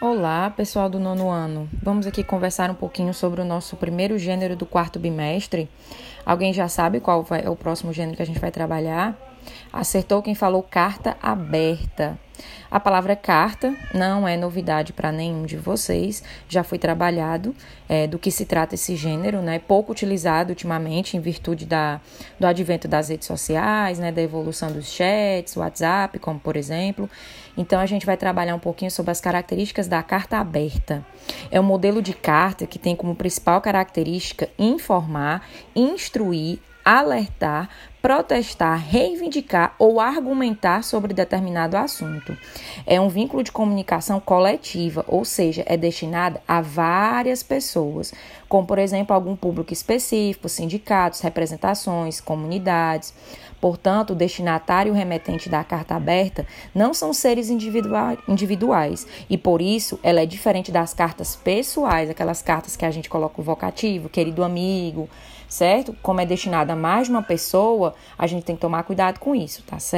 Olá, pessoal do nono ano. Vamos aqui conversar um pouquinho sobre o nosso primeiro gênero do quarto bimestre. Alguém já sabe qual é o próximo gênero que a gente vai trabalhar? Acertou quem falou carta aberta. A palavra carta não é novidade para nenhum de vocês, já foi trabalhado é, do que se trata esse gênero, né? Pouco utilizado ultimamente em virtude da, do advento das redes sociais, né? Da evolução dos chats, WhatsApp, como por exemplo. Então a gente vai trabalhar um pouquinho sobre as características da carta aberta. É um modelo de carta que tem como principal característica informar, instruir, alertar, protestar, reivindicar ou argumentar sobre determinado assunto. É um vínculo de comunicação coletiva, ou seja, é destinada a várias pessoas, como por exemplo algum público específico, sindicatos, representações, comunidades. Portanto, o destinatário e o remetente da carta aberta não são seres individuais e por isso ela é diferente das cartas pessoais, aquelas cartas que a gente coloca o vocativo, querido amigo, certo? Como é destinada mais de uma pessoa, a gente tem que tomar cuidado com isso, tá certo?